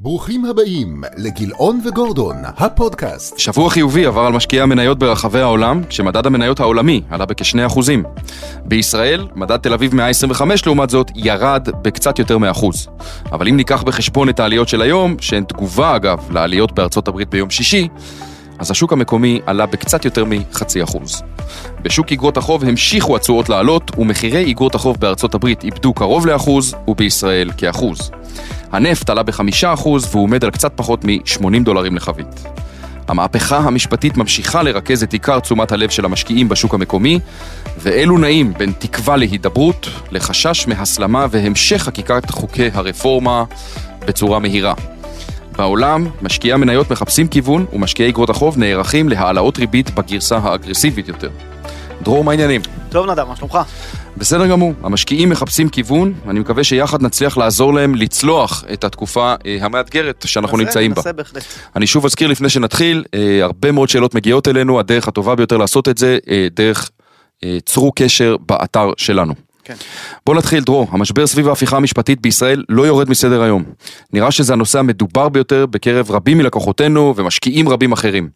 ברוכים הבאים לגילאון וגורדון, הפודקאסט. שבוע חיובי עבר על משקיעי המניות ברחבי העולם, כשמדד המניות העולמי עלה בכ-2%. בישראל, מדד תל אביב 125 לעומת זאת, ירד בקצת יותר מ-1%. אבל אם ניקח בחשבון את העליות של היום, שהן תגובה אגב לעליות בארצות הברית ביום שישי, אז השוק המקומי עלה בקצת יותר מחצי אחוז. בשוק איגרות החוב המשיכו התשואות לעלות, ומחירי איגרות החוב בארצות הברית איבדו קרוב לאחוז, ובישראל כאחוז. הנפט עלה בחמישה אחוז והוא עומד על קצת פחות מ-80 דולרים לחבית. המהפכה המשפטית ממשיכה לרכז את עיקר תשומת הלב של המשקיעים בשוק המקומי, ואלו נעים בין תקווה להידברות, לחשש מהסלמה והמשך חקיקת חוקי הרפורמה בצורה מהירה. בעולם, משקיעי המניות מחפשים כיוון ומשקיעי אגרות החוב נערכים להעלאות ריבית בגרסה האגרסיבית יותר. דרור, מה העניינים? טוב נדב, מה שלומך? בסדר גמור, המשקיעים מחפשים כיוון, אני מקווה שיחד נצליח לעזור להם לצלוח את התקופה אה, המאתגרת שאנחנו ננסה, נמצאים בה. ננסה בהחלט. אני שוב אזכיר לפני שנתחיל, אה, הרבה מאוד שאלות מגיעות אלינו, הדרך הטובה ביותר לעשות את זה, אה, דרך אה, צרו קשר באתר שלנו. כן. בוא נתחיל, דרור, המשבר סביב ההפיכה המשפטית בישראל לא יורד מסדר היום. נראה שזה הנושא המדובר ביותר בקרב רבים מלקוחותינו ומשקיעים רבים אחרים.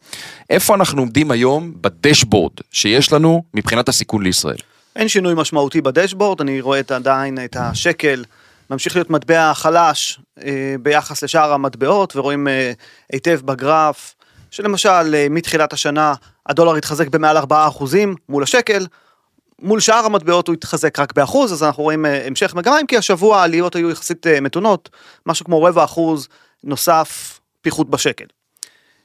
איפה אנחנו עומדים היום בדשבורד שיש לנו מבחינת הסיכון לישראל? אין שינוי משמעותי בדשבורד, אני רואה את עדיין את השקל ממשיך להיות מטבע חלש אה, ביחס לשאר המטבעות, ורואים אה, היטב בגרף, שלמשל אה, מתחילת השנה הדולר התחזק במעל 4% מול השקל, מול שאר המטבעות הוא התחזק רק באחוז, אז אנחנו רואים אה, המשך מגמה, אם כי השבוע העליות היו יחסית אה, מתונות, משהו כמו רבע אחוז נוסף פיחות בשקל.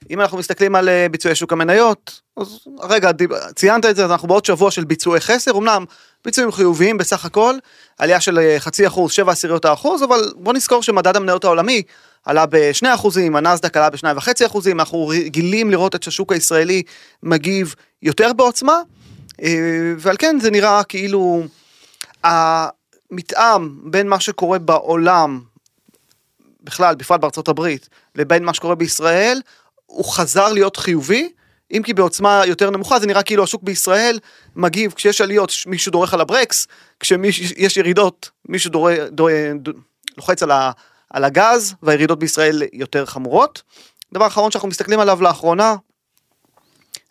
אם אנחנו מסתכלים על אה, ביצועי שוק המניות, אז רגע, ציינת את זה, אז אנחנו בעוד שבוע של ביצועי חסר, אמנם ביצועים חיוביים בסך הכל, עלייה של חצי אחוז, שבע עשיריות האחוז, אבל בוא נזכור שמדד המניות העולמי עלה בשני אחוזים, הנסדק עלה בשניים וחצי אחוזים, אנחנו רגילים לראות את השוק הישראלי מגיב יותר בעוצמה, ועל כן זה נראה כאילו המתאם בין מה שקורה בעולם, בכלל, בפרט בארצות הברית, לבין מה שקורה בישראל, הוא חזר להיות חיובי, אם כי בעוצמה יותר נמוכה, זה נראה כאילו השוק בישראל מגיב, כשיש עליות מישהו דורך על הברקס, כשיש ירידות מישהו דור, דור, דור, לוחץ על, ה, על הגז, והירידות בישראל יותר חמורות. דבר אחרון שאנחנו מסתכלים עליו לאחרונה,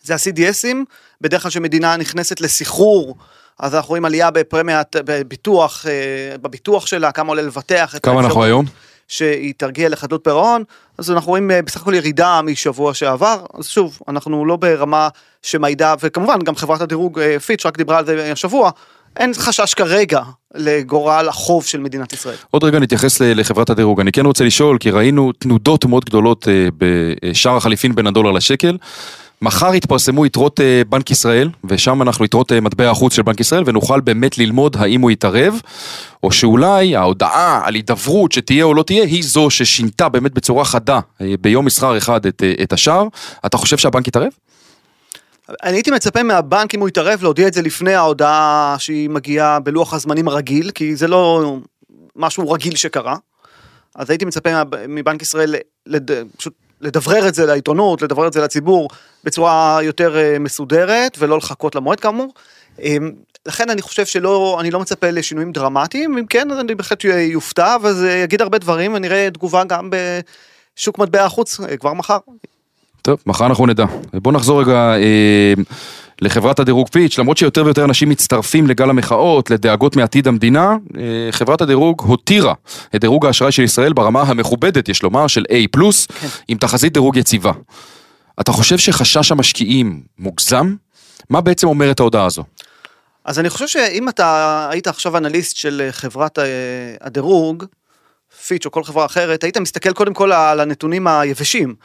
זה ה-CDSים, בדרך כלל כשמדינה נכנסת לסחרור, אז אנחנו רואים עלייה בפרמיית, בביטוח, אה, בביטוח שלה, כמה עולה לבטח. כמה אנחנו היום? שהיא תרגיע לחדלות פירעון, אז אנחנו רואים אה, בסך הכל ירידה משבוע שעבר, אז שוב, אנחנו לא ברמה שמעידה, וכמובן גם חברת הדירוג אה, פיץ' רק דיברה על זה השבוע, אין חשש כרגע לגורל החוב של מדינת ישראל. עוד רגע נתייחס לחברת הדירוג. אני כן רוצה לשאול, כי ראינו תנודות מאוד גדולות בשער החליפין בין הדולר לשקל. מחר יתפרסמו יתרות אה, בנק ישראל, ושם אנחנו יתרות אה, מטבע החוץ של בנק ישראל, ונוכל באמת ללמוד האם הוא יתערב, או שאולי ההודעה על הידברות שתהיה או לא תהיה, היא זו ששינתה באמת בצורה חדה אה, ביום מסחר אחד את, את השער. אתה חושב שהבנק יתערב? אני הייתי מצפה מהבנק אם הוא יתערב להודיע את זה לפני ההודעה שהיא מגיעה בלוח הזמנים הרגיל, כי זה לא משהו רגיל שקרה. אז הייתי מצפה מבנק ישראל לד... פשוט לדברר את זה לעיתונות, לדברר את זה לציבור בצורה יותר אה, מסודרת ולא לחכות למועד כאמור. אמ, לכן אני חושב שלא, אני לא מצפה לשינויים דרמטיים, אם כן אז אני בהחלט יופתע וזה יגיד הרבה דברים ונראה תגובה גם בשוק מטבע החוץ אה, כבר מחר. טוב, מחר אנחנו נדע. בוא נחזור רגע אה, לחברת הדירוג פיץ', למרות שיותר ויותר אנשים מצטרפים לגל המחאות, לדאגות מעתיד המדינה, אה, חברת הדירוג הותירה את דירוג האשראי של ישראל ברמה המכובדת, יש לומר, של A+, כן. עם תחזית דירוג יציבה. אתה חושב שחשש המשקיעים מוגזם? מה בעצם אומרת ההודעה הזו? אז אני חושב שאם אתה היית עכשיו אנליסט של חברת אה, הדירוג, פיץ' או כל חברה אחרת, היית מסתכל קודם כל על הנתונים היבשים.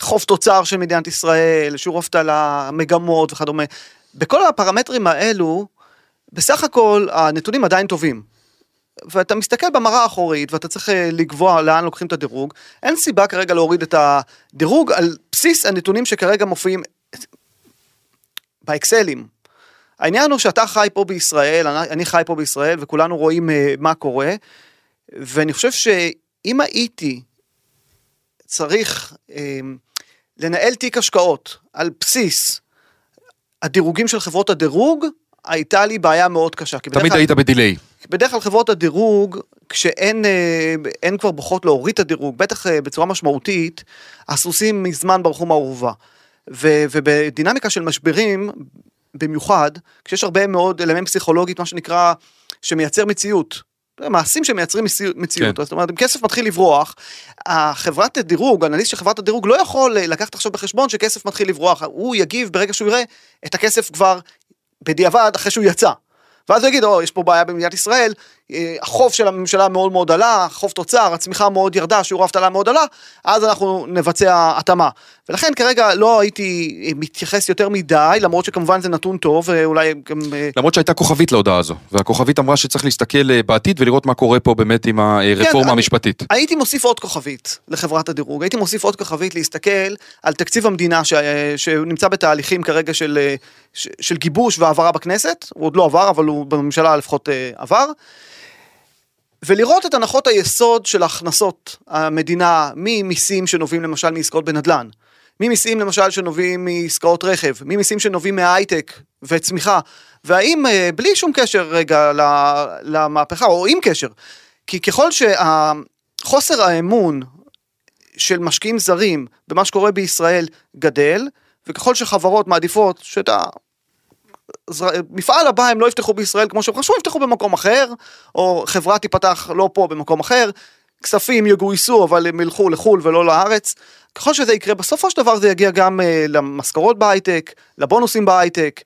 חוב תוצר של מדינת ישראל, שיעור אבטלה, מגמות וכדומה. בכל הפרמטרים האלו, בסך הכל הנתונים עדיין טובים. ואתה מסתכל במראה האחורית ואתה צריך אה, לקבוע לאן לוקחים את הדירוג, אין סיבה כרגע להוריד את הדירוג על בסיס הנתונים שכרגע מופיעים באקסלים. העניין הוא שאתה חי פה בישראל, אני, חי פה בישראל וכולנו רואים uh, מה קורה, ואני חושב שאם הייתי צריך uh, לנהל תיק השקעות על בסיס הדירוגים של חברות הדירוג, הייתה לי בעיה מאוד קשה. תמיד היית בדיליי. בדרך כלל חברות הדירוג, כשאין אה, אין כבר בוחרות להוריד את הדירוג, בטח אה, בצורה משמעותית, הסוסים מזמן ברחו מהאורווה. ובדינמיקה של משברים, במיוחד, כשיש הרבה מאוד אלמנט פסיכולוגית, מה שנקרא, שמייצר מציאות. מעשים שמייצרים מציאות, כן. זאת אומרת, אם כסף מתחיל לברוח, החברת הדירוג, האנליסט של חברת הדירוג לא יכול לקחת עכשיו בחשבון שכסף מתחיל לברוח, הוא יגיב ברגע שהוא יראה את הכסף כבר בדיעבד אחרי שהוא יצא. ואז הוא יגיד, או, יש פה בעיה במדינת ישראל, החוב של הממשלה מאוד מאוד עלה, חוב תוצר, הצמיחה מאוד ירדה, שיעור האבטלה מאוד עלה, אז אנחנו נבצע התאמה. ולכן כרגע לא הייתי אה, מתייחס יותר מדי, למרות שכמובן זה נתון טוב, ואולי גם... אה, למרות שהייתה כוכבית להודעה הזו, והכוכבית אמרה שצריך להסתכל אה, בעתיד ולראות מה קורה פה באמת עם הרפורמה כן, המשפטית. הייתי מוסיף עוד כוכבית לחברת הדירוג, הייתי מוסיף עוד כוכבית להסתכל על תקציב המדינה ש... שנמצא בתהליכים כרגע של, של גיבוש והעברה בכנסת, הוא עוד לא עבר, אבל הוא בממשלה לפחות עבר. ולראות את הנחות היסוד של הכנסות המדינה ממיסים שנובעים למשל מעסקאות בנדל"ן, ממיסים למשל שנובעים מעסקאות רכב, ממיסים שנובעים מהייטק וצמיחה, והאם אה, בלי שום קשר רגע למהפכה, או עם קשר, כי ככל שהחוסר האמון של משקיעים זרים במה שקורה בישראל גדל, וככל שחברות מעדיפות שאת מפעל הבא הם לא יפתחו בישראל כמו שהם חשבו, יפתחו במקום אחר, או חברה תיפתח לא פה במקום אחר, כספים יגויסו אבל הם ילכו לחו"ל ולא לארץ. ככל שזה יקרה, בסופו של דבר זה יגיע גם uh, למשכורות בהייטק, לבונוסים בהייטק,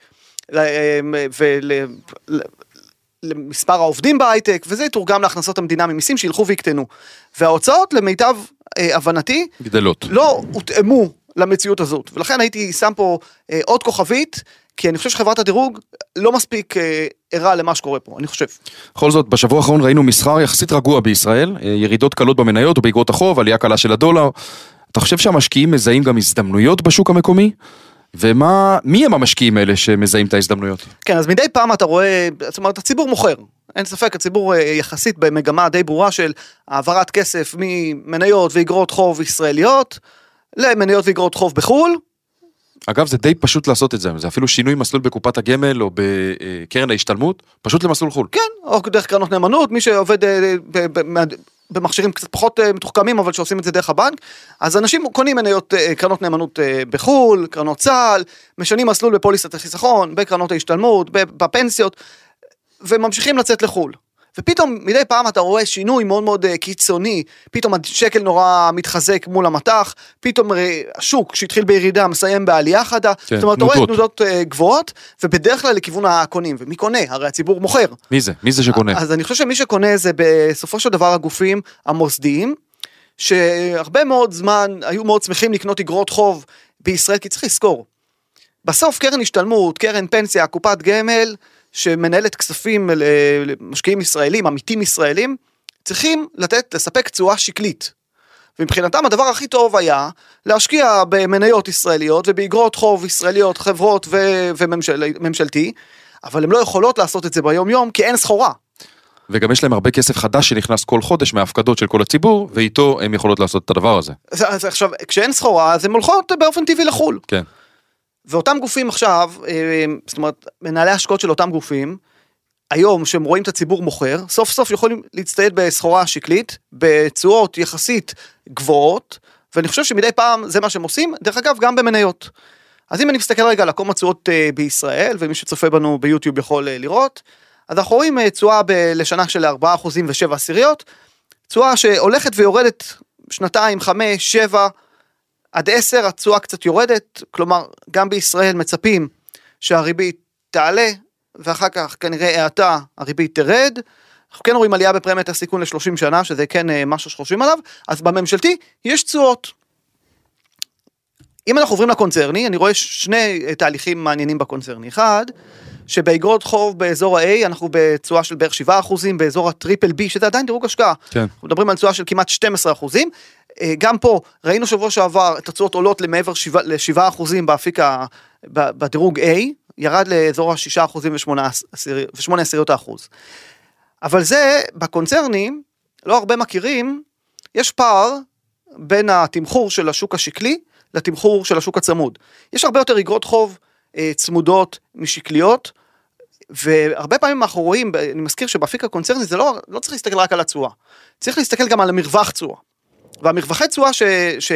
ולמספר העובדים בהייטק, וזה יתורגם להכנסות המדינה ממיסים שילכו ויקטנו. וההוצאות למיטב uh, הבנתי, גדלות. לא הותאמו למציאות הזאת, ולכן הייתי שם פה uh, עוד כוכבית. כי אני חושב שחברת הדירוג לא מספיק אה, ערה למה שקורה פה, אני חושב. בכל זאת, בשבוע האחרון ראינו מסחר יחסית רגוע בישראל, אה, ירידות קלות במניות ובאגרות החוב, עלייה קלה של הדולר. אתה חושב שהמשקיעים מזהים גם הזדמנויות בשוק המקומי? ומה, מי הם המשקיעים האלה שמזהים את ההזדמנויות? כן, אז מדי פעם אתה רואה, זאת אומרת, הציבור מוכר. אין ספק, הציבור אה, יחסית במגמה די ברורה של העברת כסף ממניות ואגרות חוב ישראליות למניות ואגרות חוב בחו"ל, אגב, זה די פשוט לעשות את זה, זה אפילו שינוי מסלול בקופת הגמל או בקרן ההשתלמות, פשוט למסלול חו"ל. כן, או דרך קרנות נאמנות, מי שעובד אה, במכשירים קצת פחות אה, מתוחכמים, אבל שעושים את זה דרך הבנק, אז אנשים קונים מניות, אה, קרנות נאמנות בחו"ל, קרנות צה"ל, משנים מסלול בפוליסת החיסכון, בקרנות ההשתלמות, בפנסיות, וממשיכים לצאת לחו"ל. ופתאום מדי פעם אתה רואה שינוי מאוד מאוד אה, קיצוני, פתאום השקל נורא מתחזק מול המטח, פתאום אה, השוק שהתחיל בירידה מסיים בעלייה חדה, כן, זאת אומרת אתה רואה תנודות אה, גבוהות, ובדרך כלל לכיוון הקונים, ומי קונה? הרי הציבור מוכר. מי זה? מי זה שקונה? אז אני חושב שמי שקונה זה בסופו של דבר הגופים המוסדיים, שהרבה מאוד זמן היו מאוד שמחים לקנות אגרות חוב בישראל, כי צריך לזכור, בסוף קרן השתלמות, קרן פנסיה, קופת גמל, שמנהלת כספים למשקיעים ישראלים, עמיתים ישראלים, צריכים לתת, לספק תשואה שקלית. ומבחינתם הדבר הכי טוב היה להשקיע במניות ישראליות ובאגרות חוב ישראליות, חברות וממשלתי, וממשל, אבל הן לא יכולות לעשות את זה ביום יום כי אין סחורה. וגם יש להם הרבה כסף חדש שנכנס כל חודש מההפקדות של כל הציבור, ואיתו הן יכולות לעשות את הדבר הזה. אז עכשיו, כשאין סחורה, אז הן הולכות באופן טבעי לחו"ל. כן. ואותם גופים עכשיו, אה, זאת אומרת, מנהלי השקעות של אותם גופים, היום שהם רואים את הציבור מוכר, סוף סוף יכולים להצטייד בסחורה שקלית, בתשואות יחסית גבוהות, ואני חושב שמדי פעם זה מה שהם עושים, דרך אגב גם במניות. אז אם אני מסתכל רגע על עקום התשואות אה, בישראל, ומי שצופה בנו ביוטיוב יכול אה, לראות, אז אנחנו רואים תשואה לשנה של 4% ו-7 עשיריות, תשואה שהולכת ויורדת שנתיים, 5, 7, עד 10 התשואה קצת יורדת, כלומר גם בישראל מצפים שהריבית תעלה ואחר כך כנראה האטה הריבית תרד. אנחנו כן רואים עלייה בפרמיית הסיכון ל-30 שנה שזה כן אה, משהו שחושבים עליו, אז בממשלתי יש תשואות. אם אנחנו עוברים לקונצרני, אני רואה שני אה, תהליכים מעניינים בקונצרני. אחד, שבאגרות חוב באזור ה-A אנחנו בתשואה של בערך 7%, באזור הטריפל B, שזה עדיין דירוג השקעה. כן. אנחנו מדברים על תשואה של כמעט 12%. אה, גם פה ראינו שבוע שעבר את התשואות עולות למעבר ל-7% באפיק, בדירוג A, ירד לאזור ה-6% ו-8 עשיריות האחוז. אבל זה, בקונצרנים, לא הרבה מכירים, יש פער בין התמחור של השוק השקלי לתמחור של השוק הצמוד. יש הרבה יותר אגרות חוב אה, צמודות משקליות, והרבה פעמים אנחנו רואים, אני מזכיר שבאפיק הקונצרני זה לא, לא צריך להסתכל רק על התשואה, צריך להסתכל גם על המרווח תשואה. והמרווחי תשואה ש, ש,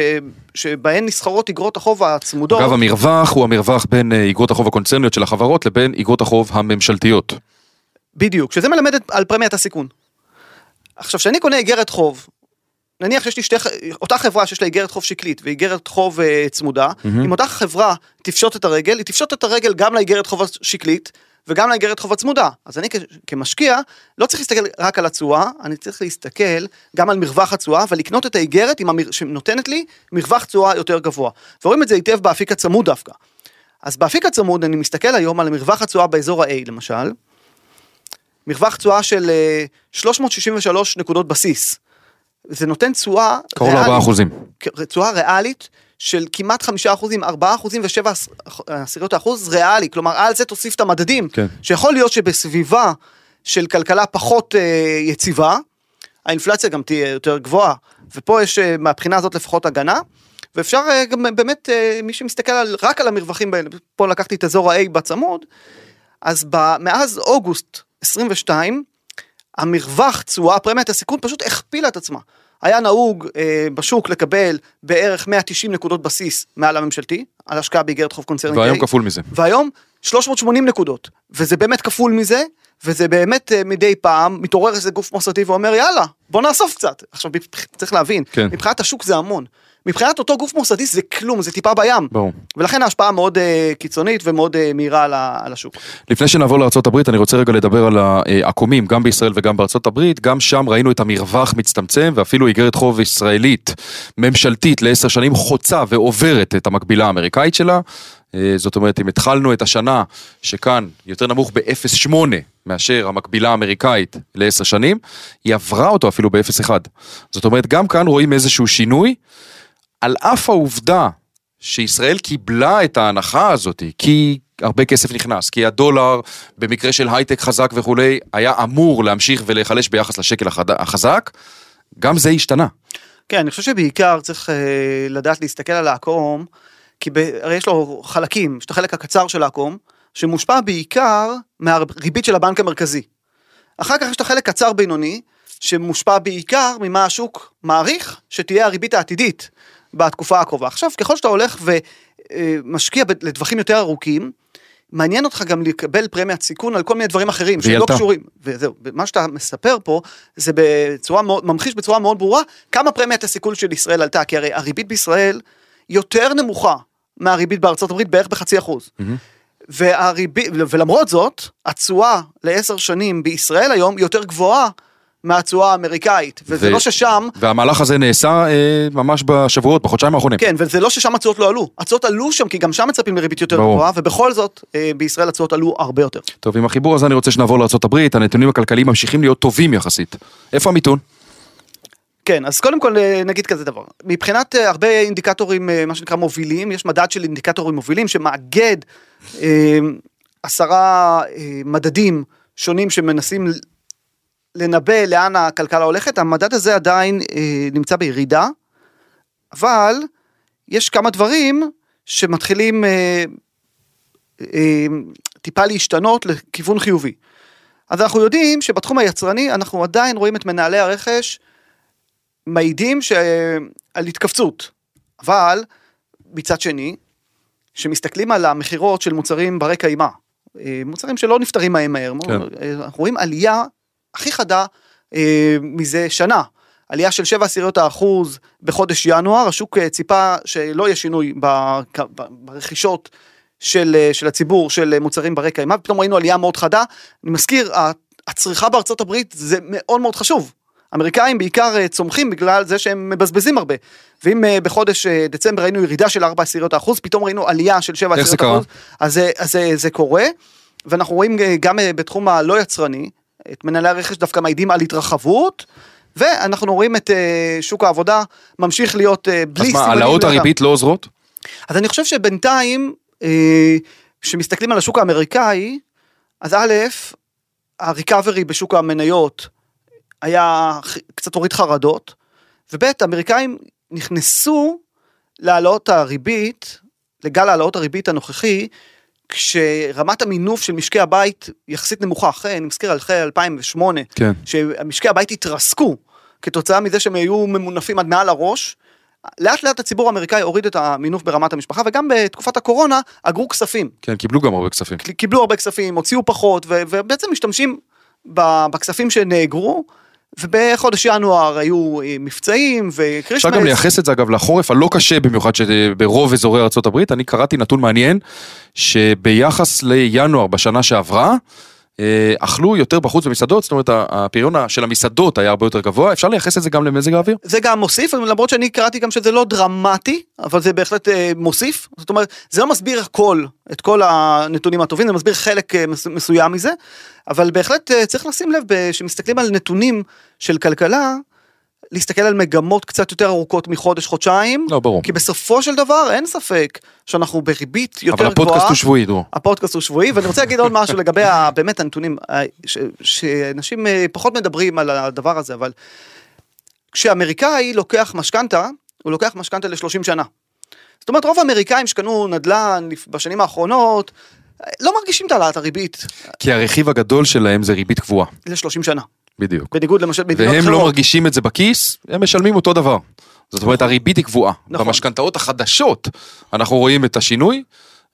שבהן נסחרות אגרות החוב הצמודות, אגב, המרווח הוא המרווח בין אה, איגרות החוב הקונצרניות של החברות לבין איגרות החוב הממשלתיות. בדיוק, שזה מלמד על פרמיית הסיכון. עכשיו, כשאני קונה איגרת חוב, נניח שיש לי שתי, אותה חברה שיש לה איגרת חוב שקלית ואיגרת חוב אה, צמודה, אם אותה חברה תפשוט את הרגל, היא תפשוט את הרגל גם לאיגרת חוב השקלית וגם לאיגרת חוב הצמודה. אז אני כמשקיע לא צריך להסתכל רק על התשואה, אני צריך להסתכל גם על מרווח התשואה ולקנות את האיגרת עם המר... שנותנת לי מרווח תשואה יותר גבוה. ורואים את זה היטב באפיק הצמוד דווקא. אז באפיק הצמוד אני מסתכל היום על מרווח התשואה באזור ה-A למשל, מרווח תשואה של אה, 363 נקודות בסיס. זה נותן תשואה קרוב ל-4 אחוזים. תשואה ריאלית של כמעט 5 אחוזים, 4 אחוזים ו-7 עשיריות האחוז ריאלי, כלומר על זה תוסיף את המדדים, כן. שיכול להיות שבסביבה של כלכלה פחות אה, יציבה, האינפלציה גם תהיה יותר גבוהה, ופה יש אה, מהבחינה הזאת לפחות הגנה, ואפשר אה, גם באמת, אה, מי שמסתכל על, רק על המרווחים, פה לקחתי את אזור ה-A בצמוד, אז ב, מאז אוגוסט 22, המרווח תשואה, פרמיית הסיכון פשוט הכפילה את עצמה. היה נהוג אה, בשוק לקבל בערך 190 נקודות בסיס מעל הממשלתי, על השקעה באיגרת חוב קונצרנית. והיום כפול מזה. והיום 380 נקודות, וזה באמת כפול מזה, וזה באמת אה, מדי פעם מתעורר איזה גוף מוסדי ואומר יאללה, בוא נאסוף קצת. עכשיו צריך להבין, כן. מבחינת השוק זה המון. מבחינת אותו גוף מוסדי זה כלום, זה טיפה בים. ברור. ולכן ההשפעה מאוד אה, קיצונית ומאוד אה, מהירה על, ה- על השוק. לפני שנעבור לארה"ב, אני רוצה רגע לדבר על העקומים, גם בישראל וגם בארה"ב, גם שם ראינו את המרווח מצטמצם, ואפילו איגרת חוב ישראלית, ממשלתית לעשר שנים, חוצה ועוברת את המקבילה האמריקאית שלה. אה, זאת אומרת, אם התחלנו את השנה, שכאן יותר נמוך ב-0.8 מאשר המקבילה האמריקאית לעשר שנים, היא עברה אותו אפילו ב-0.1. זאת אומרת, גם כאן רואים איזשהו שינוי, על אף העובדה שישראל קיבלה את ההנחה הזאת, כי הרבה כסף נכנס, כי הדולר במקרה של הייטק חזק וכולי, היה אמור להמשיך ולהיחלש ביחס לשקל החזק, גם זה השתנה. כן, אני חושב שבעיקר צריך אה, לדעת להסתכל על העקום, כי ב, הרי יש לו חלקים, יש את החלק הקצר של העקום, שמושפע בעיקר מהריבית של הבנק המרכזי. אחר כך יש את החלק קצר בינוני, שמושפע בעיקר ממה השוק מעריך שתהיה הריבית העתידית בתקופה הקרובה. עכשיו, ככל שאתה הולך ומשקיע ב- לטווחים יותר ארוכים, מעניין אותך גם לקבל פרמיית סיכון על כל מיני דברים אחרים שלא. קשורים. וזהו, מה שאתה מספר פה, זה בצורה מאוד, ממחיש בצורה מאוד ברורה כמה פרמיית הסיכון של ישראל עלתה, כי הרי הריבית בישראל יותר נמוכה מהריבית בארצות הברית בערך בחצי אחוז. והריבית, ולמרות זאת, התשואה לעשר שנים בישראל היום יותר גבוהה מהתשואה האמריקאית, וזה ו- לא ששם, והמהלך הזה נעשה אה, ממש בשבועות, בחודשיים האחרונים. כן, וזה לא ששם התשואות לא עלו, התשואות עלו שם כי גם שם מצפים לריבית יותר ברור. גבוהה, ובכל זאת אה, בישראל התשואות עלו הרבה יותר. טוב, עם החיבור הזה אני רוצה שנעבור לארה"ב, הנתונים הכלכליים ממשיכים להיות טובים יחסית. איפה המיתון? כן, אז קודם כל אה, נגיד כזה דבר, מבחינת אה, הרבה אינדיקטורים, אה, מה שנקרא מובילים, יש מדד של אינדיקטורים מובילים שמאגד אה, עשרה אה, מדדים שונים שמנסים לנבא לאן הכלכלה הולכת, המדד הזה עדיין אה, נמצא בירידה, אבל יש כמה דברים שמתחילים אה, אה, טיפה להשתנות לכיוון חיובי. אז אנחנו יודעים שבתחום היצרני אנחנו עדיין רואים את מנהלי הרכש מעידים ש... על התכווצות, אבל מצד שני, שמסתכלים על המכירות של מוצרים ברי קיימא, אה, מוצרים שלא נפתרים מהם מהר, כן. אה, אנחנו רואים עלייה הכי חדה אה, מזה שנה. עלייה של 7 עשיריות האחוז בחודש ינואר, השוק ציפה שלא יהיה שינוי ברכישות של, של הציבור של מוצרים ברי קיימא, פתאום ראינו עלייה מאוד חדה. אני מזכיר, הצריכה בארצות הברית זה מאוד מאוד חשוב. אמריקאים בעיקר אה, צומחים בגלל זה שהם מבזבזים הרבה. ואם אה, בחודש אה, דצמבר ראינו ירידה של 4 עשיריות האחוז, פתאום ראינו עלייה של 7 איך זה עשיריות? האחוז, אז, זה- אז זה, זה קורה. ואנחנו רואים גם בתחום הלא יצרני, את מנהלי הרכש דווקא מעידים על התרחבות, ואנחנו רואים את שוק העבודה ממשיך להיות בלי אז מה, סימנים העלאות. הריבית לא עוזרות? אז אני חושב שבינתיים, כשמסתכלים על השוק האמריקאי, אז א', הריקאברי בשוק המניות היה קצת הוריד חרדות, וב', האמריקאים נכנסו להעלאות הריבית, לגל העלאות הריבית הנוכחי, כשרמת המינוף של משקי הבית יחסית נמוכה, אחרי, אני מזכיר, אחרי 2008, כן. שמשקי הבית התרסקו כתוצאה מזה שהם היו ממונפים עד מעל הראש, לאט לאט הציבור האמריקאי הוריד את המינוף ברמת המשפחה, וגם בתקופת הקורונה אגרו כספים. כן, קיבלו גם הרבה כספים. קיבלו הרבה כספים, הוציאו פחות, ובעצם משתמשים בכספים שנאגרו, ובחודש ינואר היו אה, מבצעים וקריסמס. אפשר גם לייחס את זה אגב לחורף הלא קשה במיוחד שברוב אזורי ארה"ב, אני קראתי נתון מעניין, שביחס לינואר בשנה שעברה, אכלו יותר בחוץ במסעדות, זאת אומרת הפריון של המסעדות היה הרבה יותר גבוה, אפשר לייחס את זה גם למזג האוויר? זה גם מוסיף, למרות שאני קראתי גם שזה לא דרמטי, אבל זה בהחלט אה, מוסיף, זאת אומרת, זה לא מסביר הכל, את כל הנתונים הטובים, זה מסביר חלק אה, מס- מסוים מזה, אבל בהחלט אה, צריך לשים לב, כשמסתכלים על נתונים של כלכלה, להסתכל על מגמות קצת יותר ארוכות מחודש, חודשיים, לא, ברור. כי בסופו של דבר אין ספק שאנחנו בריבית יותר אבל גבוהה. הפודקאסט הוא שבועי, דרור. הפודקאסט הוא שבועי, ואני רוצה להגיד עוד משהו לגבי באמת הנתונים, ה- ש- שאנשים אה, פחות מדברים על הדבר הזה, אבל כשאמריקאי לוקח משכנתה, הוא לוקח משכנתה ל-30 שנה. זאת אומרת, רוב האמריקאים שקנו נדל"ן בשנים האחרונות, אה, לא מרגישים את העלאת הריבית כי הרכיב הגדול שלהם זה ריבית קבועה, ל-30 שנה. בדיוק. בניגוד למשל מדינות והם לא אחרות. מרגישים את זה בכיס, הם משלמים אותו דבר. זאת אומרת, הריבית היא קבועה. נכון. במשכנתאות החדשות אנחנו רואים את השינוי,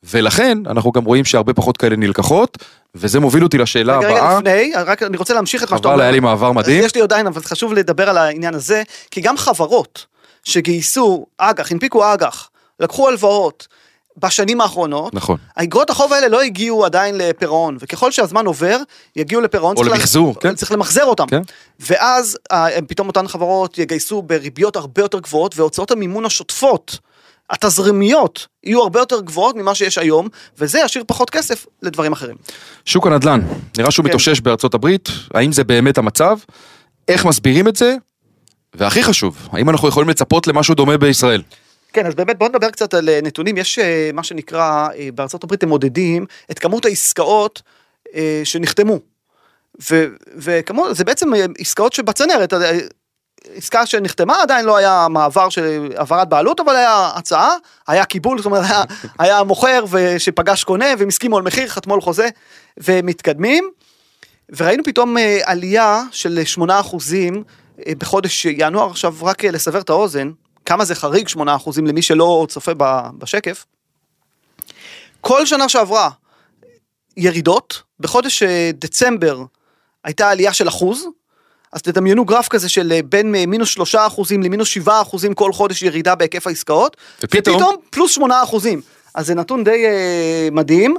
ולכן אנחנו גם רואים שהרבה פחות כאלה נלקחות, וזה מוביל אותי לשאלה רגע, רגע, הבאה. לפני, רק אני רוצה להמשיך את מה שאתה חבל, אומר. היה לי מעבר מדהים. יש לי עדיין, אבל חשוב לדבר על העניין הזה, כי גם חברות שגייסו אג"ח, הנפיקו אג"ח, לקחו הלוואות בשנים האחרונות, נכון. האגרות החוב האלה לא הגיעו עדיין לפירעון, וככל שהזמן עובר, יגיעו לפירעון. או צריך לה- למחזור, כן. צריך למחזר אותם. כן. ואז אה, פתאום אותן חברות יגייסו בריביות הרבה יותר גבוהות, והוצאות המימון השוטפות, התזרימיות, יהיו הרבה יותר גבוהות ממה שיש היום, וזה ישאיר פחות כסף לדברים אחרים. שוק הנדל"ן, נראה שהוא כן. מתאושש בארצות הברית, האם זה באמת המצב? איך מסבירים את זה? והכי חשוב, האם אנחנו יכולים לצפות למשהו דומה בישראל? כן, אז באמת בוא נדבר קצת על אה, נתונים. יש אה, מה שנקרא, אה, בארצות הברית הם מודדים את כמות העסקאות שנחתמו. ו- וכמות, זה בעצם עסקאות שבצנרת, עסקה שנחתמה עדיין לא היה מעבר של העברת בעלות, אבל היה הצעה, היה קיבול, זאת אומרת, היה, היה מוכר שפגש קונה והם הסכימו על מחיר, חתמו על חוזה ומתקדמים. וראינו פתאום עלייה של 8% אה, בחודש ינואר, עכשיו רק לסבר את האוזן, כמה זה חריג 8% למי שלא צופה בשקף. כל שנה שעברה ירידות, בחודש אה, דצמבר הייתה עלייה של אחוז, אז תדמיינו גרף כזה של אה, בין אה, מינוס שלושה אחוזים למינוס שבעה אחוזים כל חודש ירידה בהיקף העסקאות, ופתאום? ופתאום פלוס שמונה אחוזים. אז זה נתון די אה, מדהים,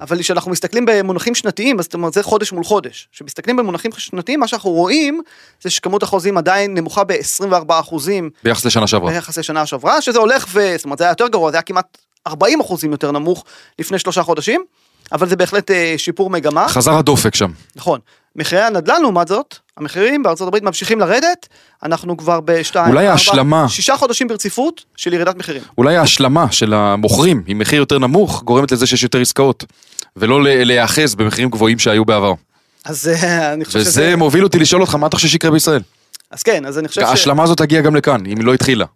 אבל כשאנחנו מסתכלים במונחים שנתיים, אז זאת אומרת זה חודש מול חודש. כשמסתכלים במונחים שנתיים, מה שאנחנו רואים זה שכמות החוזים עדיין נמוכה ב-24 אחוזים ביחס לשנה שעברה. ביחס לשנה שעברה, שזה הולך ו... זאת אומרת זה היה יותר גרוע, זה היה כמעט 40 אחוזים יותר נמוך לפני שלושה חודשים, אבל זה בהחלט אה, שיפור מגמה. חזר הדופק שם. נכון. מחירי הנדל"ן לעומת זאת, המחירים בארצות הברית ממשיכים לרדת, אנחנו כבר בשתיים, אולי ההשלמה. שישה חודשים ברציפות של ירידת מחירים. אולי ההשלמה של המוכרים עם מחיר יותר נמוך גורמת לזה שיש יותר עסקאות, ולא להיאחז במחירים גבוהים שהיו בעבר. אז אה, אני חושב וזה שזה... מוביל אותי לשאול אותך מה אתה חושב שיקרה בישראל. אז כן, אז אני חושב ש... ההשלמה הזאת תגיע גם לכאן, אם היא לא התחילה.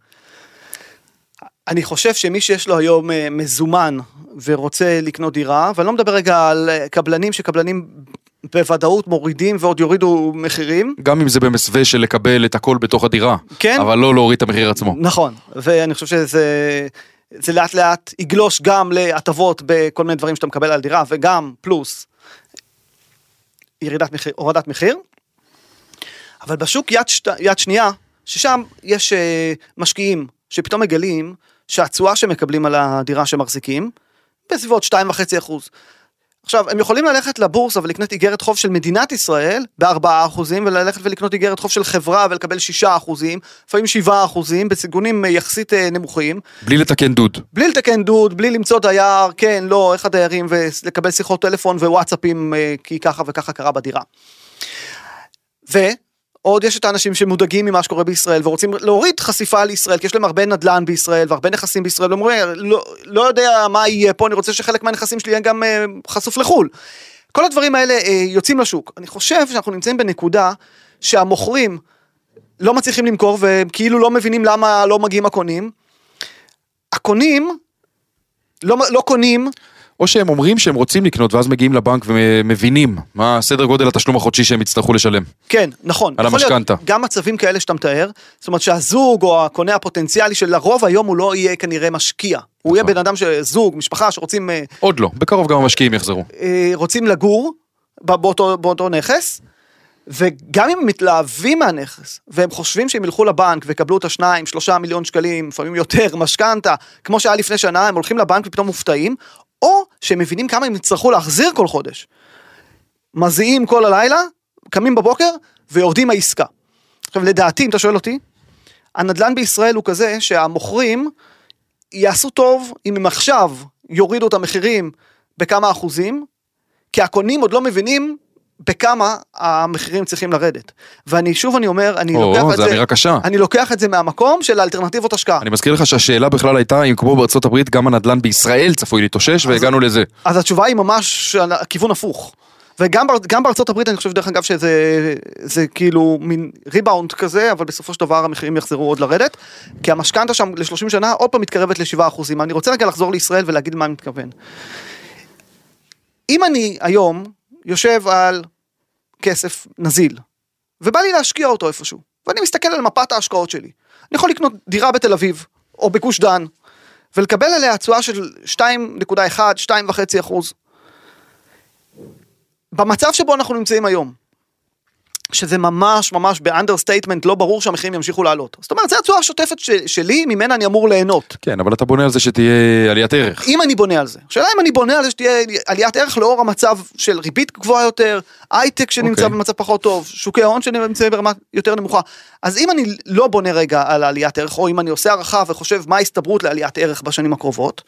אני חושב שמי שיש לו היום אה, מזומן ורוצה לקנות דירה, ואני לא מדבר רגע על אה, קבלנים שקבלנים בוודאות מורידים ועוד יורידו מחירים, גם אם זה במסווה של לקבל את הכל בתוך הדירה, כן. אבל לא להוריד את המחיר עצמו. נכון, ואני חושב שזה זה לאט לאט יגלוש גם להטבות בכל מיני דברים שאתה מקבל על דירה, וגם פלוס ירידת מחיר, הורדת מחיר. אבל בשוק יד, שת, יד שנייה, ששם יש אה, משקיעים שפתאום מגלים שהתשואה שמקבלים על הדירה שמחזיקים, בסביבות 2.5 אחוז. עכשיו, הם יכולים ללכת לבורסה ולקנות איגרת חוב של מדינת ישראל ב-4 אחוזים, וללכת ולקנות איגרת חוב של חברה ולקבל 6 אחוזים, לפעמים 7 אחוזים, בסיכונים אה, יחסית אה, נמוכים, בלי לתקן דוד. בלי לתקן דוד, בלי למצוא דייר, כן, לא, איך הדיירים, ולקבל שיחות טלפון ווואטסאפים, אה, כי ככה וככה קרה בדירה. ועוד יש את האנשים שמודאגים ממה שקורה בישראל ורוצים להוריד חשיפה לישראל, כי יש להם הרבה נדל"ן בישראל והרבה נכסים בישראל, ואומרים, לא, לא יודע מה יהיה פה, אני רוצה שחלק מהנכסים שלי יהיה גם אה, חשוף לחו"ל. כל הדברים האלה אה, יוצאים לשוק. אני חושב שאנחנו נמצאים בנקודה שהמוכרים לא מצליחים למכור והם כאילו לא מבינים למה לא מגיעים הקונים. הקונים לא, לא קונים או שהם אומרים שהם רוצים לקנות ואז מגיעים לבנק ומבינים מה סדר גודל התשלום החודשי שהם יצטרכו לשלם. כן, נכון. על המשכנתה. גם מצבים כאלה שאתה מתאר, זאת אומרת שהזוג או הקונה הפוטנציאלי של לרוב היום הוא לא יהיה כנראה משקיע. הוא יהיה נכון. בן אדם, זוג, משפחה שרוצים אה, עוד לא, בקרוב גם המשקיעים יחזרו. אה, רוצים לגור באותו, באותו נכס, וגם אם הם מתלהבים מהנכס, והם חושבים שהם ילכו לבנק ויקבלו את השניים, שלושה מיליון שקלים, לפעמים יותר, משכנתה, כמו שהיה לפני שנה, הם הולכים לבנק ופתאום מופתעים, או שהם מבינים כמה הם יצטרכו להחזיר כל חודש. מזיעים כל הלילה, קמים בבוקר ויורדים מהעסקה. עכשיו לדעתי, אם אתה שואל אותי, הנדל"ן בישראל הוא כזה שהמוכרים יעשו טוב אם הם עכשיו יורידו את המחירים בכמה אחוזים, כי הקונים עוד לא מבינים בכמה המחירים צריכים לרדת. ואני שוב אני אומר, אני או, לוקח את זו זה, אמירה קשה. אני לוקח את זה מהמקום של האלטרנטיבות השקעה. אני מזכיר לך שהשאלה בכלל הייתה אם כמו בארצות הברית גם הנדל"ן בישראל צפוי להתאושש והגענו לזה. אז התשובה היא ממש על הכיוון הפוך. וגם באר- גם בארצות הברית אני חושב דרך אגב שזה זה כאילו מין ריבאונד כזה אבל בסופו של דבר המחירים יחזרו עוד לרדת כי המשכנתה שם ל-30 שנה עוד פעם מתקרבת ל-7 אחוזים אני רוצה רגע לחזור לישראל ולהגיד מה אני מתכוון. אם אני היום יושב על כסף נזיל ובא לי להשקיע אותו איפשהו ואני מסתכל על מפת ההשקעות שלי אני יכול לקנות דירה בתל אביב או בגוש דן ולקבל עליה תשואה של 2.1 2.5 אחוז. במצב שבו אנחנו נמצאים היום, שזה ממש ממש ב understatement לא ברור שהמחירים ימשיכו לעלות. זאת אומרת, זו התשואה השוטפת ש- שלי, ממנה אני אמור ליהנות. כן, אבל אתה בונה על זה שתהיה עליית ערך. אם אני בונה על זה. השאלה אם אני בונה על זה שתהיה עליית ערך לאור המצב של ריבית גבוהה יותר, הייטק שנמצא אוקיי. במצב פחות טוב, שוקי ההון שנמצאים ברמה יותר נמוכה. אז אם אני לא בונה רגע על עליית ערך, או אם אני עושה הערכה וחושב מה ההסתברות לעליית ערך בשנים הקרובות,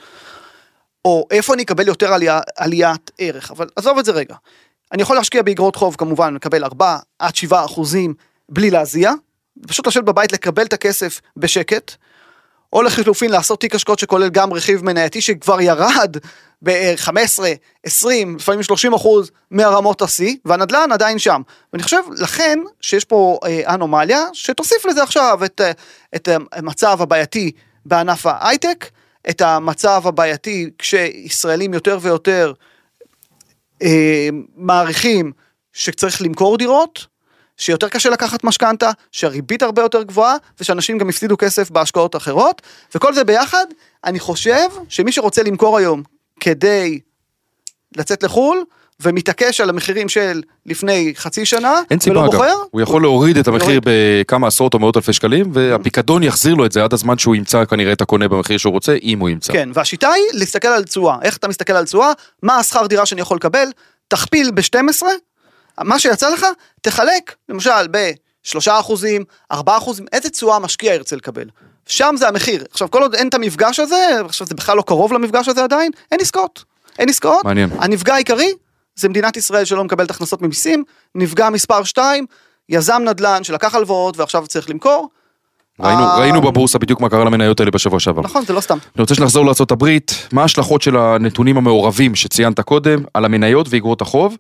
או איפה אני אקבל יותר עליה, עליית ערך, אבל עזוב את זה רגע. אני יכול להשקיע באגרות חוב כמובן, לקבל 4 עד 7 אחוזים בלי להזיע, פשוט לשבת בבית לקבל את הכסף בשקט, או לחילופין לעשות תיק השקעות שכולל גם רכיב מנייתי שכבר ירד ב-15, 20, לפעמים 30 אחוז מהרמות השיא, והנדל"ן עדיין שם. ואני חושב, לכן, שיש פה אה, אנומליה, שתוסיף לזה עכשיו את, אה, את המצב הבעייתי בענף ההייטק, את המצב הבעייתי כשישראלים יותר ויותר אה, מעריכים שצריך למכור דירות, שיותר קשה לקחת משכנתה, שהריבית הרבה יותר גבוהה, ושאנשים גם הפסידו כסף בהשקעות אחרות, וכל זה ביחד, אני חושב שמי שרוצה למכור היום כדי לצאת לחו"ל, ומתעקש על המחירים של לפני חצי שנה, אין סיבה ולא אגב, בוחר, הוא יכול להוריד את המחיר. בכמה עשרות או מאות אלפי שקלים והפיקדון יחזיר לו את זה עד הזמן שהוא ימצא כנראה את הקונה במחיר שהוא רוצה, אם הוא ימצא. כן, והשיטה היא להסתכל על תשואה. איך אתה מסתכל על תשואה? מה השכר דירה שאני יכול לקבל? תכפיל ב-12, מה שיצא לך, תחלק, למשל, ב-3 אחוזים, 4 אחוזים, איזה תשואה המשקיע ירצה לקבל. שם זה המחיר. עכשיו, כל עוד אין את המפגש הזה, עכשיו זה בכלל לא קרוב למפגש הזה עדיין, אין עסקאות. אין עסקאות. מעניין. הנפגע העיקרי זה מדינת ישראל שלא מקבלת הכנסות ממיסים, נפגע מספר 2, יזם נדל"ן שלקח הלוואות ועכשיו צריך למכור. ראינו, אה, ראינו בבורסה בדיוק מה קרה למניות האלה בשבוע שעבר. נכון, זה לא סתם. אני רוצה שנחזור לארה"ב, מה ההשלכות של הנתונים המעורבים שציינת קודם על המניות ואגרות החוב,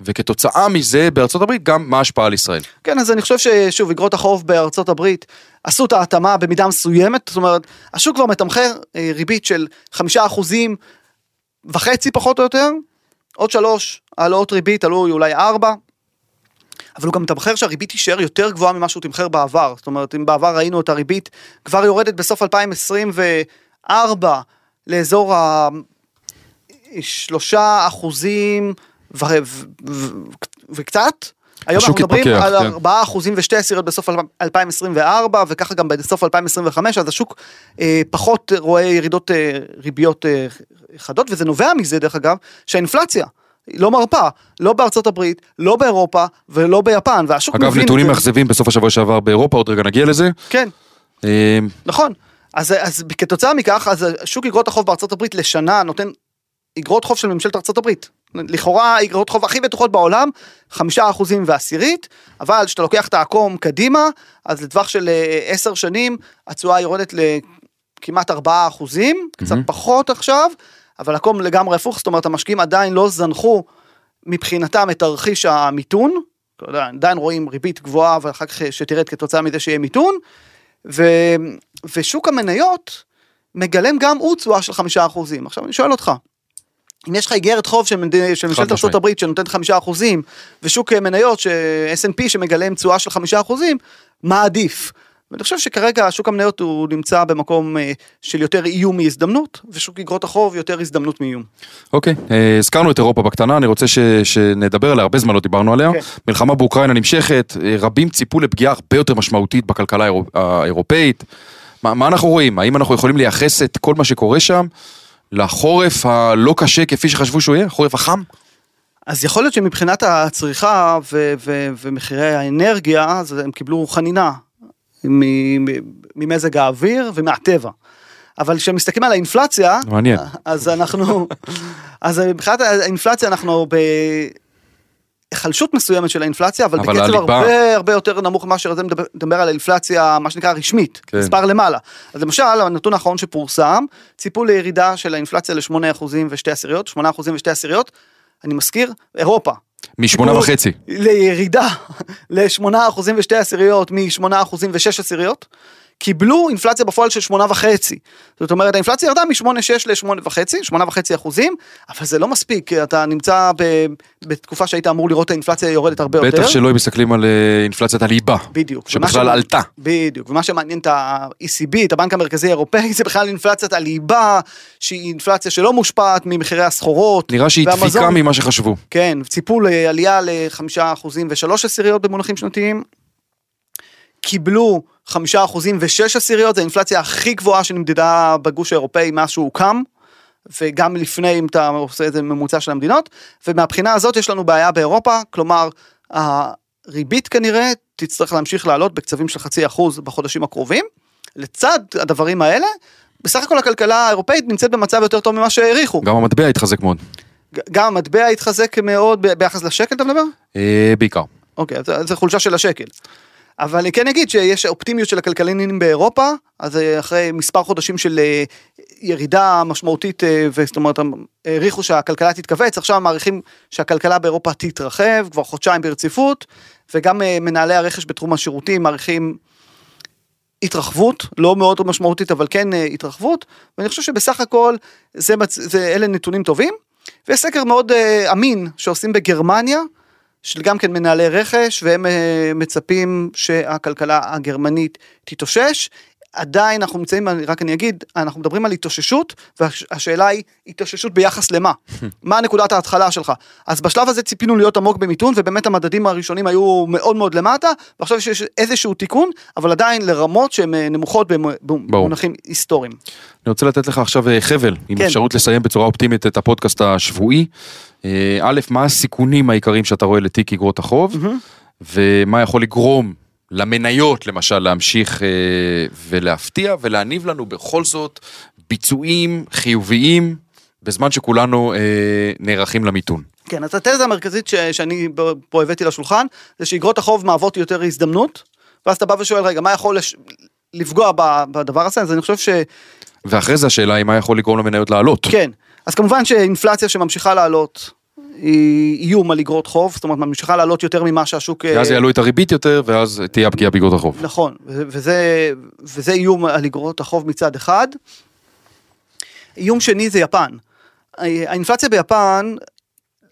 וכתוצאה מזה בארצות הברית גם מה ההשפעה על ישראל. כן, אז אני חושב ששוב, אגרות החוב בארצות הברית עשו את ההתאמה במידה מסוימת, זאת אומרת, השוק כבר מתמחר אה, ריבית של חמישה אחוזים וחצי פחות או יותר, עוד שלוש העלאות ריבית עלו אולי ארבע, אבל הוא גם מתמחר שהריבית תישאר יותר גבוהה ממה שהוא תמחר בעבר, זאת אומרת, אם בעבר ראינו את הריבית כבר יורדת בסוף 2024 לאזור ה... שלושה אחוזים ו... ו... ו... וקצת. היום אנחנו מדברים התפכח, על כן. 4 אחוזים ושתי עשיריות בסוף 2024 וככה גם בסוף 2025 אז השוק אה, פחות רואה ירידות אה, ריביות אה, חדות וזה נובע מזה דרך אגב שהאינפלציה לא מרפה לא בארצות הברית לא באירופה ולא ביפן והשוק אגב, מבין את נתונים. מאכזבים בסוף השבוע שעבר באירופה, עוד רגע נגיע לזה. כן אה, נכון. אז, אז כתוצאה מכך, אז שוק אגרות החוב בארצות הברית לשנה נותן אגרות חוב של ממשלת ארצות הברית. לכאורה אגרות חוב הכי בטוחות בעולם, חמישה אחוזים ועשירית, אבל כשאתה לוקח את העקום קדימה, אז לטווח של אה, עשר שנים, התשואה יורדת לכמעט ארבעה אחוזים, קצת. פחות עכשיו, אבל עקום לגמרי הפוך, זאת אומרת המשקיעים עדיין לא זנחו מבחינתם את תרחיש המיתון, עדיין רואים ריבית גבוהה ואחר כך שתרד כתוצאה מזה שיהיה מיתון, ו, ושוק המניות מגלם גם הוא תשואה של חמישה אחוזים. עכשיו אני שואל אותך, אם יש לך איגרת חוב של ממשלת. ארה"ב שנותנת חמישה אחוזים, ושוק אה, מניות ש- S&P שמגלם תשואה של חמישה אחוזים, מה עדיף? ואני חושב שכרגע שוק המניות הוא נמצא במקום אה, של יותר איום מהזדמנות, ושוק אגרות החוב יותר הזדמנות מאיום. אוקיי, אה, הזכרנו את אירופה בקטנה, אני רוצה ש, שנדבר עליה, הרבה זמן לא דיברנו עליה. כן. מלחמה באוקראינה נמשכת, רבים ציפו לפגיעה הרבה יותר משמעותית בכלכלה האירופ- האירופאית. מה, מה אנחנו רואים? האם אנחנו יכולים לייחס את כל מה שקורה שם לחורף הלא קשה כפי שחשבו שהוא יהיה? החורף החם? אז יכול להיות שמבחינת הצריכה ו- ו- ומחירי האנרגיה, אז הם קיבלו חנינה ממזג האוויר ומהטבע. אבל כשמסתכלים על האינפלציה, מעניין. אז אנחנו, אז מבחינת האינפלציה אנחנו בהיחלשות מסוימת של האינפלציה, אבל, אבל בקצב הליבה- הרבה הרבה יותר נמוך ממה שזה מדבר, על האינפלציה, מה שנקרא רשמית, כן. מספר למעלה. אז למשל, הנתון האחרון שפורסם, ציפו לירידה של האינפלציה ל-8% ושתי עשיריות, 8% ושתי עשיריות, אני מזכיר, אירופה. משמונה וחצי. לירידה ל-8% ושתי עשיריות מ-8% ושש עשיריות. קיבלו אינפלציה בפועל של שמונה וחצי. זאת אומרת האינפלציה ירדה מ-8.6 ל-8.5, שמונה וחצי אחוזים, אבל זה לא מספיק, אתה נמצא ב- בתקופה שהיית אמור לראות האינפלציה יורדת הרבה יותר. בטח שלא אם מסתכלים על אה, אינפלציית הליבה. בדיוק. שבכלל עלתה. בדיוק, ומה שמעניין את ה-ECB, את הבנק המרכזי האירופאי, זה בכלל אינפלציית הליבה, שהיא אינפלציה שלא מושפעת ממחירי הסחורות. נראה שהיא והמזון. דפיקה ממה שחשבו. כן, ציפו לעלייה לחמישה אחוזים ושלוש עשיריות במונחים שנתיים. קיבלו חמישה אחוזים ושש עשיריות, זו האינפלציה הכי גבוהה שנמדדה בגוש האירופאי מאז שהוא הוקם. וגם לפני אם אתה עושה את זה ממוצע של המדינות, ומהבחינה הזאת יש לנו בעיה באירופה, כלומר הריבית כנראה תצטרך להמשיך לעלות בקצבים של חצי אחוז בחודשים הקרובים. לצד הדברים האלה, בסך הכל הכלכלה האירופאית נמצאת במצב יותר טוב ממה שהעריכו. גם המטבע התחזק מאוד. גם המטבע התחזק מאוד ביחס לשקל אתה מדבר? אה, בעיקר. אוקיי, זה חולשה של השקל. אבל אני כן אגיד שיש אופטימיות של הכלכלנים באירופה, אז אה, אחרי מספר חודשים של אה, ירידה משמעותית, אה, זאת אומרת, העריכו שהכלכלה תתכווץ, עכשיו מעריכים שהכלכלה באירופה תתרחב כבר חודשיים ברציפות, וגם מנהלי הרכש בתחום השירותים מעריכים התרחבות, לא מאוד משמעותית, אבל כן התרחבות, ואני חושב שבסך הכל זה, זה, אלה נתונים טובים. ויש סקר מאוד אמין שעושים בגרמניה, של גם כן מנהלי רכש, והם אה, מצפים שהכלכלה הגרמנית תתאושש. עדיין אנחנו נמצאים, רק אני אגיד, אנחנו מדברים על התאוששות, והשאלה היא התאוששות ביחס למה? מה נקודת ההתחלה שלך? אז בשלב הזה ציפינו להיות עמוק במיתון, ובאמת המדדים הראשונים היו מאוד מאוד למטה, ועכשיו יש איזשהו תיקון, אבל עדיין לרמות שהן אה, נמוכות במ- במונחים היסטוריים. אני רוצה לתת לך עכשיו אה, חבל, עם כן. אפשרות לסיים בצורה אופטימית את הפודקאסט השבועי. אה, א', מה הסיכונים העיקריים שאתה רואה לתיק אגרות החוב, ומה יכול לגרום למניות למשל להמשיך אה, ולהפתיע ולהניב לנו בכל זאת ביצועים חיוביים בזמן שכולנו אה, נערכים למיתון. כן, אז התזה המרכזית ש, שאני פה הבאתי לשולחן, זה שאגרות החוב מהוות יותר הזדמנות, ואז אתה בא ושואל, רגע, מה יכול לש... לפגוע בדבר הזה? אז אני חושב שכן, ואחרי זה השאלה היא מה יכול לגרום למניות לעלות. אז כמובן שאינפלציה שממשיכה לעלות, היא איום על אגרות חוב, זאת אומרת, ממשיכה לעלות יותר ממה שהשוק... אה, יעלו את הריבית יותר ואז תהיה הפגיעה באגרות החוב. נכון, וזה, וזה איום על אגרות החוב מצד אחד. איום שני זה יפן. האינפלציה ביפן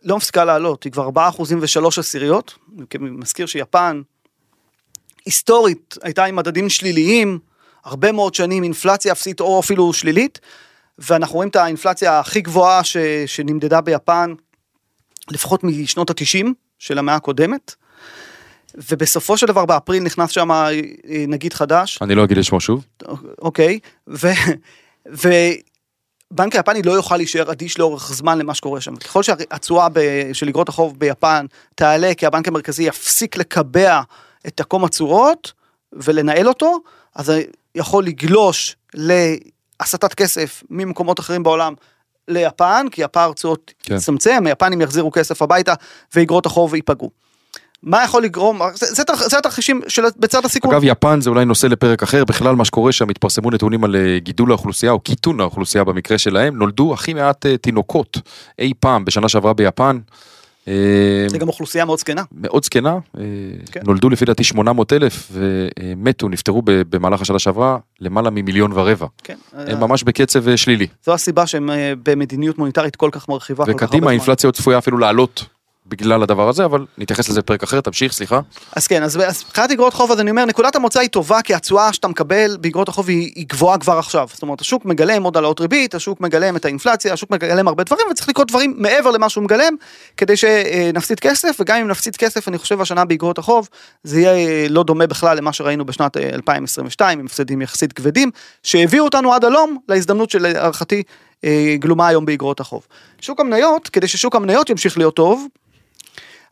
לא מפסיקה לעלות, היא כבר 4 אחוזים ושלוש עשיריות. אני מזכיר שיפן היסטורית הייתה עם מדדים שליליים, הרבה מאוד שנים אינפלציה אפסית או אפילו שלילית, ואנחנו רואים את האינפלציה הכי גבוהה ש, שנמדדה ביפן, לפחות משנות התשעים של המאה הקודמת. ובסופו של דבר באפריל נכנס שם אה, נגיד חדש, אני לא אגיד את שמו שוב. אוקיי, ו... ובנק היפני לא יוכל להישאר אדיש לאורך זמן למה שקורה שם. ככל שהתשואה של אגרות החוב ביפן תעלה, כי הבנק המרכזי יפסיק לקבע את תקום התשואות ולנהל אותו, אז יכול לגלוש להסטת כסף ממקומות אחרים בעולם ליפן, כי הפער תשואות כן. יצטמצם, היפנים יחזירו כסף הביתה ואגרות החוב ייפגעו. מה יכול לגרום, זה, זה, זה התרחישים של בצד הסיכון. אגב, יפן זה אולי נושא לפרק אחר, בכלל מה שקורה שם, התפרסמו נתונים על אה, גידול האוכלוסייה או קיטון האוכלוסייה במקרה שלהם, נולדו הכי מעט אה, תינוקות אי פעם בשנה שעברה ביפן. אה, זה גם אוכלוסייה מאוד זקנה. מאוד זקנה, אה, כן. נולדו לפי דעתי 800 אלף ומתו, נפטרו במהלך השנה שעברה למעלה ממיליון ורבע. כן. הם ממש בקצב אה, שלילי. זו הסיבה שהם אה, במדיניות מוניטרית כל כך מרחיבה. וקדימה. האינפלציה צפויה אפילו לעלות בגלל הדבר הזה, אבל נתייחס לזה בפרק אחר, תמשיך, סליחה. אז כן, אז מבחינת אגרות חוב, אז אני אומר, נקודת המוצא היא טובה, כי התשואה שאתה מקבל באגרות החוב היא, היא גבוהה כבר עכשיו. זאת אומרת, השוק מגלם עוד העלאות ריבית, השוק מגלם את האינפלציה, השוק מגלם הרבה דברים, וצריך לקרות דברים מעבר למה שהוא מגלם, כדי שנפסיד כסף, וגם אם נפסיד כסף, אני חושב השנה באגרות החוב, זה יהיה אה, לא דומה בכלל למה שראינו בשנת אה, 2022, עם הפסדים יחסית כבדים, שהביאו אותנו עד הלום להזדמנות שלהערכתי אה, גלומה היום באגרות החוב. שוק המניות, כדי ששוק המניות ימשיך להיות טוב,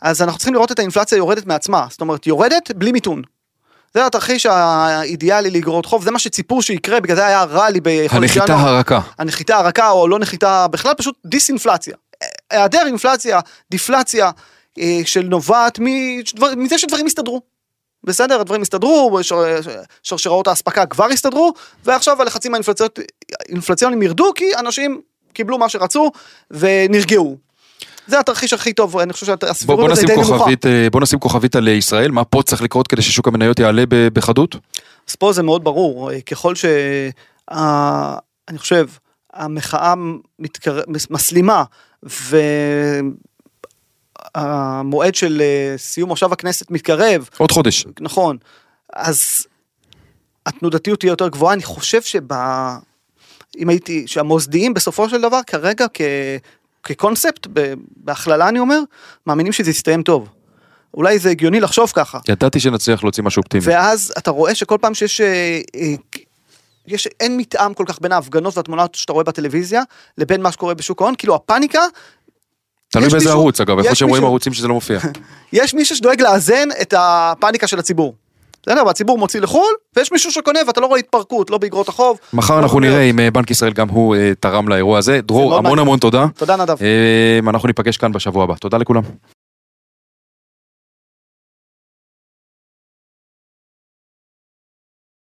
אז אנחנו צריכים לראות את האינפלציה יורדת מעצמה, זאת אומרת יורדת בלי מיתון. זה התרחיש האידיאלי לאגרות חוב, זה מה שציפו שיקרה, בגלל זה היה רע לי בחודש הנחיתה ינואר. הרכה. הנחיתה הרכה או לא נחיתה בכלל, פשוט דיסאינפלציה. היעדר אינפלציה, דיפלציה, אה, שנובעת מדבר- מזה שדברים הסתדרו. בסדר, הדברים הסתדרו, שר- שרשראות האספקה כבר הסתדרו, ועכשיו הלחצים האינפלציוניים ירדו, כי אנשים קיבלו מה שרצו ונרגעו. זה התרחיש הכי טוב, אני חושב שהסבירות נשים די נמוכה. אה, בוא נשים כוכבית על ישראל, מה פה צריך לקרות כדי ששוק המניות יעלה בחדות? אז פה זה מאוד ברור, אה, ככל ש... אני חושב, המחאה מתקר... מסלימה, והמועד של אה, סיום מושב הכנסת מתקרב, עוד חודש. נכון, אז התנודתיות תהיה יותר גבוהה, אני חושב שב... אם הייתי, שהמוסדיים בסופו של דבר כרגע כ... כקונספט, בהכללה אני אומר, מאמינים שזה יסתיים טוב. אולי זה הגיוני לחשוב ככה. ידעתי שנצליח להוציא משהו אופטימי. ואז אתה רואה שכל פעם שיש, אה, אה, יש, אין מתאם כל כך בין ההפגנות והתמונות שאתה רואה בטלוויזיה, לבין מה שקורה בשוק ההון, כאילו הפאניקה, תלוי באיזה מישהו- ערוץ, אגב, איפה שהם רואים ערוצים שזה לא מופיע. יש מישהו שדואג לאזן את הפאניקה של הציבור. בסדר, והציבור מוציא לחו"ל, ויש מישהו שקונה ואתה לא רואה התפרקות, לא באגרות החוב. מחר לא אנחנו. נראה אם אה, בנק ישראל גם הוא אה, תרם לאירוע הזה. דרור, המון. המון תודה. תודה נדב. אה, אנחנו ניפגש כאן בשבוע הבא. תודה לכולם.